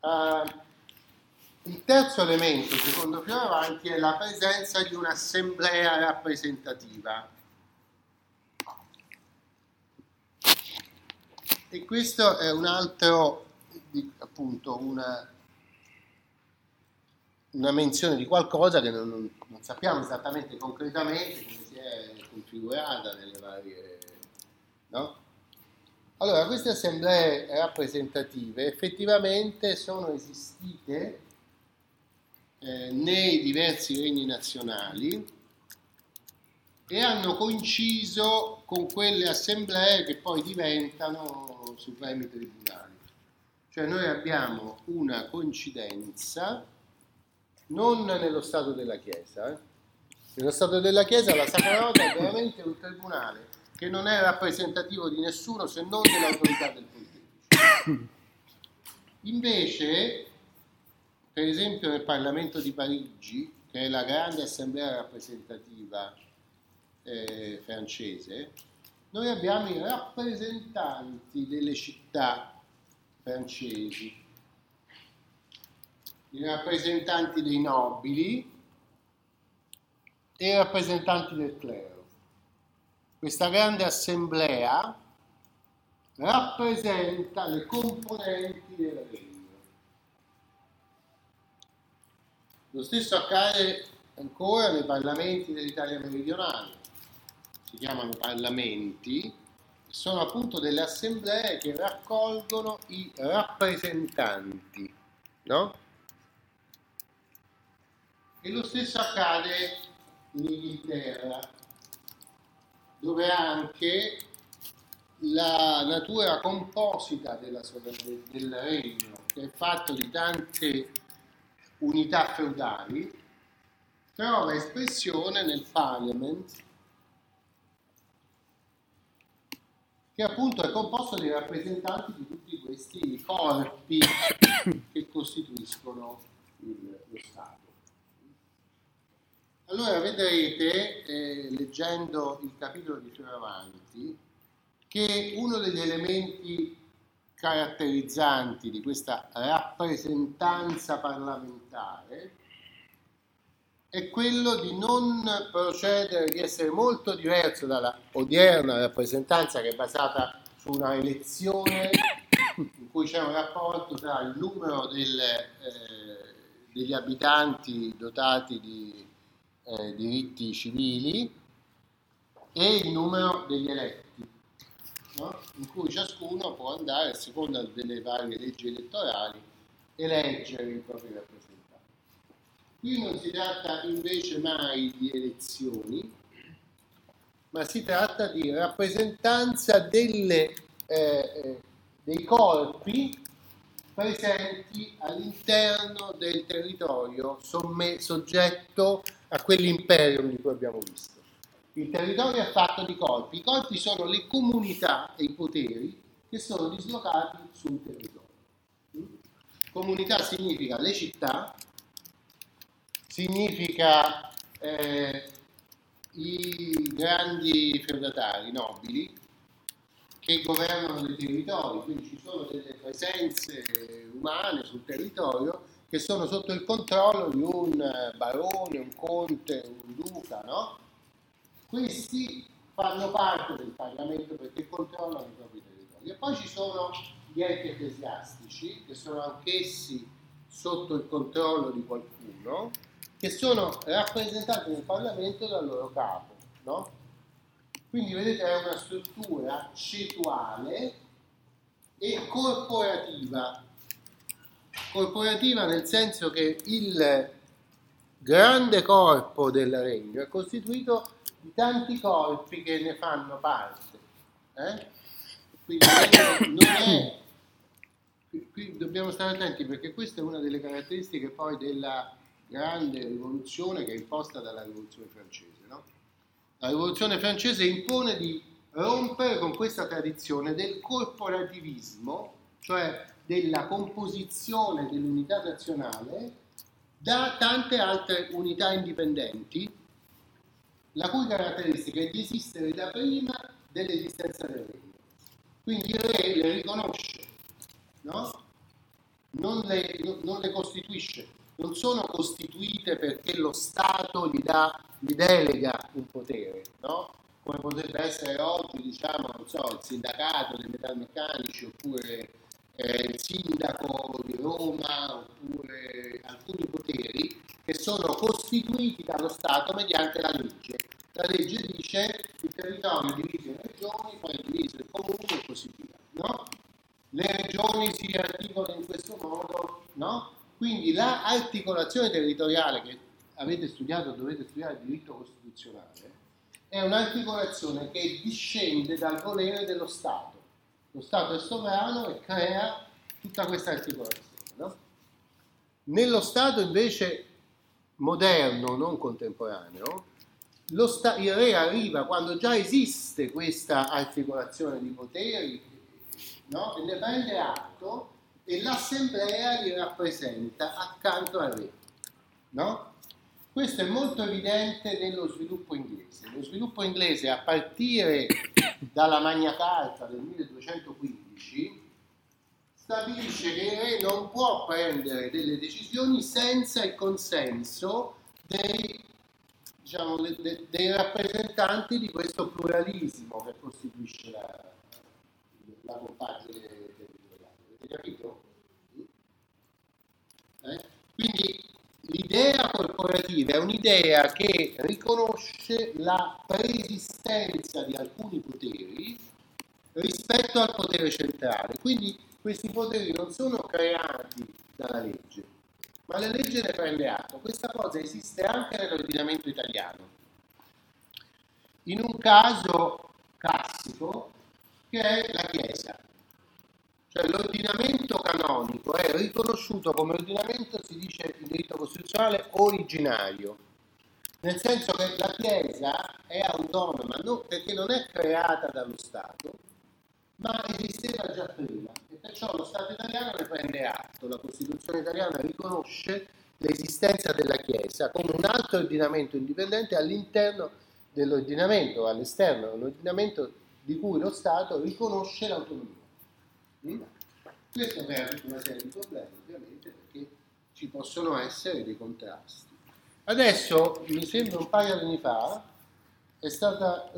Uh, il terzo elemento, secondo Fioravanti, è la presenza di un'assemblea rappresentativa. E questo è un altro, appunto, una, una menzione di qualcosa che non, non, sappiamo esattamente concretamente come si è configurata nelle varie... No? Allora, queste assemblee rappresentative effettivamente sono esistite eh, nei diversi regni nazionali e hanno coinciso con quelle assemblee che poi diventano supremi tribunali. Cioè noi abbiamo una coincidenza non nello Stato della Chiesa. Eh. Nello Stato della Chiesa la Sacra Rota è veramente un tribunale che non è rappresentativo di nessuno se non dell'autorità del pontefice. Invece per esempio nel Parlamento di Parigi, che è la grande assemblea rappresentativa eh, francese, noi abbiamo i rappresentanti delle città francesi, i rappresentanti dei nobili e i rappresentanti del clero. Questa grande assemblea rappresenta le componenti del regno. Lo stesso accade ancora nei parlamenti dell'Italia meridionale, si chiamano parlamenti, sono appunto delle assemblee che raccolgono i rappresentanti, no? E lo stesso accade in Inghilterra, dove anche la natura composita della, del regno, che è fatto di tante unità feudali, trova espressione nel Parliament, che appunto è composto dei rappresentanti di tutti questi corpi che costituiscono il, lo Stato. Allora vedrete, eh, leggendo il capitolo di Fioravanti, che uno degli elementi caratterizzanti di questa rappresentanza parlamentare è quello di non procedere, di essere molto diverso dalla odierna rappresentanza che è basata su una elezione in cui c'è un rapporto tra il numero del, eh, degli abitanti dotati di eh, diritti civili e il numero degli eletti no? in cui ciascuno può andare, a seconda delle varie leggi elettorali, eleggere i propri rappresentanti. Qui non si tratta invece mai di elezioni, ma si tratta di rappresentanza delle, eh, eh dei corpi presenti all'interno del territorio somme, soggetto a quell'imperium di cui abbiamo visto. Il territorio è fatto di corpi, i corpi sono le comunità e i poteri che sono dislocati sul territorio. Comunità significa le città, significa eh, i grandi feudatari nobili che governano dei territori, quindi ci sono delle presenze umane sul territorio che sono sotto il controllo di un barone, un conte, un duca, no? Questi fanno parte del Parlamento perché controllano i propri territori. E poi ci sono gli enti ecclesiastici, che sono anch'essi sotto il controllo di qualcuno, che sono rappresentati nel Parlamento dal loro capo. No? Quindi vedete è una struttura cetuale e corporativa. Corporativa nel senso che il grande corpo del regno è costituito di tanti corpi che ne fanno parte. Eh? Quindi non è, qui, dobbiamo stare attenti perché questa è una delle caratteristiche poi della grande rivoluzione che è imposta dalla rivoluzione francese. No? La rivoluzione francese impone di rompere con questa tradizione del corporativismo, cioè della composizione dell'unità nazionale da tante altre unità indipendenti la cui caratteristica è di esistere da prima dell'esistenza del regno. Quindi il re le riconosce, no? non le, non le costituisce, non sono costituite perché lo Stato gli, dà, gli delega un potere, no? come potrebbe essere oggi, diciamo, so, il sindacato dei metalmeccanici oppure eh, il sindaco di Roma oppure alcuni poteri che sono costituiti dallo Stato mediante la legge. La legge dice il territorio è diviso in regioni, poi è diviso in comuni e così via. No? Le regioni si articolano in questo modo, no? Quindi l'articolazione territoriale che avete studiato, dovete studiare il diritto costituzionale, è un'articolazione che discende dal volere dello Stato. Lo Stato è sovrano e crea tutta questa articolazione. No? Nello Stato invece moderno, non contemporaneo, sta- il re arriva quando già esiste questa articolazione di poteri no? e ne prende atto e l'assemblea li rappresenta accanto al re. No? Questo è molto evidente nello sviluppo inglese. Lo sviluppo inglese a partire dalla Magna Carta del 1215 stabilisce che il re non può prendere delle decisioni senza il consenso dei, diciamo, de, dei rappresentanti di questo pluralismo che costituisce la, la compagine territoriale. Avete capito? Eh? Quindi L'idea corporativa è un'idea che riconosce la preesistenza di alcuni poteri rispetto al potere centrale. Quindi questi poteri non sono creati dalla legge, ma la legge ne prende atto. Questa cosa esiste anche nell'ordinamento italiano. In un caso classico che è la Chiesa. Cioè l'ordinamento canonico è riconosciuto come ordinamento, si dice in diritto costituzionale, originario, nel senso che la Chiesa è autonoma non, perché non è creata dallo Stato, ma esisteva già prima. E perciò lo Stato italiano ne prende atto, la Costituzione italiana riconosce l'esistenza della Chiesa come un altro ordinamento indipendente all'interno dell'ordinamento, all'esterno dell'ordinamento di cui lo Stato riconosce l'autonomia. Questo crea tutta una serie di problemi, ovviamente, perché ci possono essere dei contrasti. Adesso, mi sembra un paio di anni fa, è stata,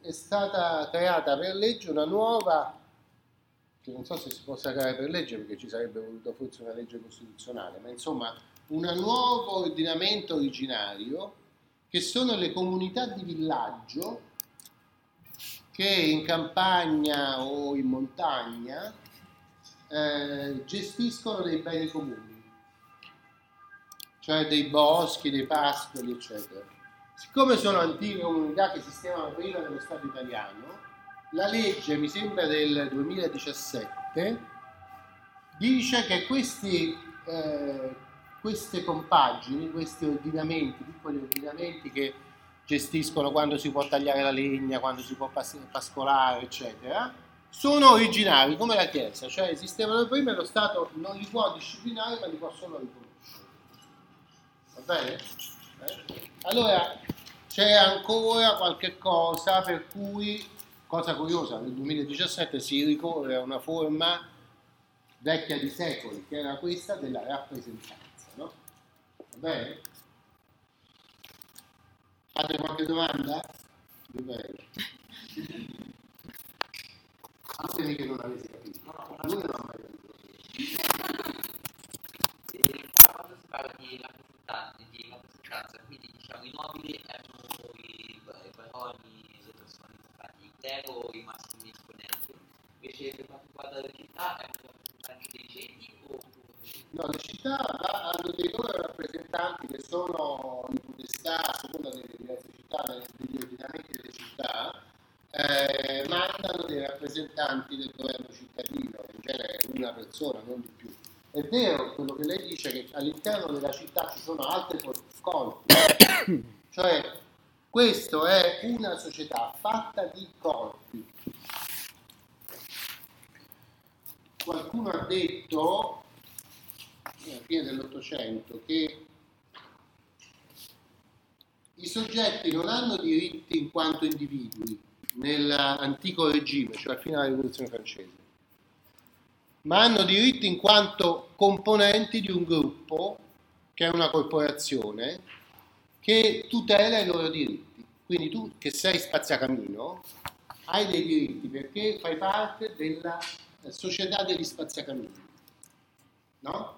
è stata creata per legge una nuova, che non so se si possa creare per legge perché ci sarebbe voluto forse una legge costituzionale, ma insomma un nuovo ordinamento originario che sono le comunità di villaggio che in campagna o in montagna eh, gestiscono dei beni comuni, cioè dei boschi, dei pascoli, eccetera. Siccome sono antiche comunità che sistemano prima dello Stato italiano, la legge, mi sembra del 2017, dice che questi, eh, queste compagini, questi ordinamenti, piccoli ordinamenti che gestiscono quando si può tagliare la legna, quando si può pascolare, eccetera, sono originari come la Chiesa, cioè esistevano prima e lo Stato non li può disciplinare ma li può solo riconoscere. Va bene? Eh? Allora c'è ancora qualche cosa per cui, cosa curiosa, nel 2017 si ricorre a una forma vecchia di secoli, che era questa della rappresentanza. No? Va bene? Fate qualche domanda? Prego. Fatemi che non avete capito. Lui non ha mai capito. Quando si parla di rappresentanza, quindi diciamo i nobili erano i, baroni, le persone importanti, il clero, i massimi esponenti, invece per quanto riguarda le città erano rappresentanti dei ceti o No, le città hanno dei loro rappresentanti che sono in potestà, a seconda delle città, degli ordinamenti delle città, eh, mandano dei rappresentanti del governo cittadino, in genere una persona, non di più. È vero quello che lei dice che all'interno della città ci sono altri corpi, cioè questa è una società fatta di corpi. Qualcuno ha detto alla fine dell'Ottocento che soggetti non hanno diritti in quanto individui nell'antico regime, cioè fino alla rivoluzione francese, ma hanno diritti in quanto componenti di un gruppo che è una corporazione che tutela i loro diritti. Quindi tu che sei spazzacamino hai dei diritti perché fai parte della società degli spazzacamini. No?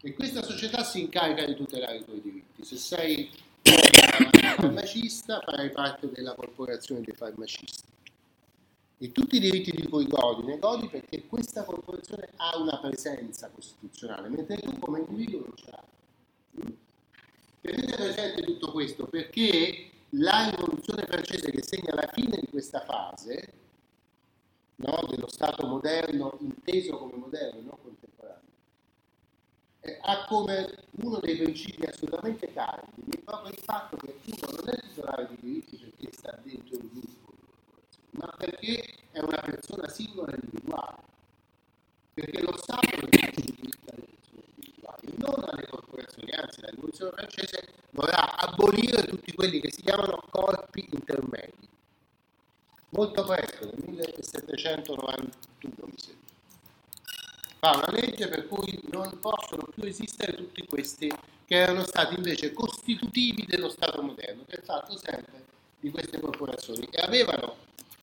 E questa società si incarica di tutelare i tuoi diritti. Se sei farmacista farai parte della corporazione dei farmacisti. E tutti i diritti di cui godi, ne godi perché questa corporazione ha una presenza costituzionale, mentre tu come individuo non ce l'hai. Tenete presente tutto questo perché la rivoluzione francese che segna la fine di questa fase, no, dello Stato moderno, inteso come moderno, non contemporaneo, eh, ha come uno dei principi assolutamente cardini proprio il fatto che uno non è titolare di diritti perché sta dentro un gruppo, ma perché è una persona singola e individuale. Perché lo Stato non è diritti alle persone individuali, non alle corporazioni, anzi la rivoluzione francese vorrà abolire tutti quelli che si chiamano corpi intermedi. Molto presto, nel 1791 mi sembra fa una legge per cui non possono più esistere tutti questi che erano stati invece costitutivi dello Stato moderno, che è fatto sempre di queste corporazioni e avevano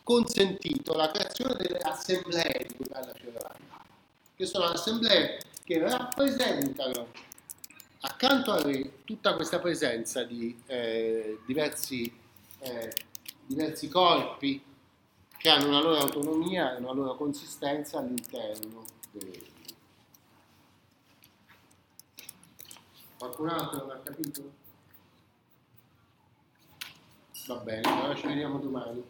consentito la creazione delle assemblee di cui parla Fioravani, che sono assemblee che rappresentano accanto a re tutta questa presenza di eh, diversi, eh, diversi corpi che hanno una loro autonomia e una loro consistenza all'interno Qualcun altro non ha capito? Va bene, allora ci vediamo domani.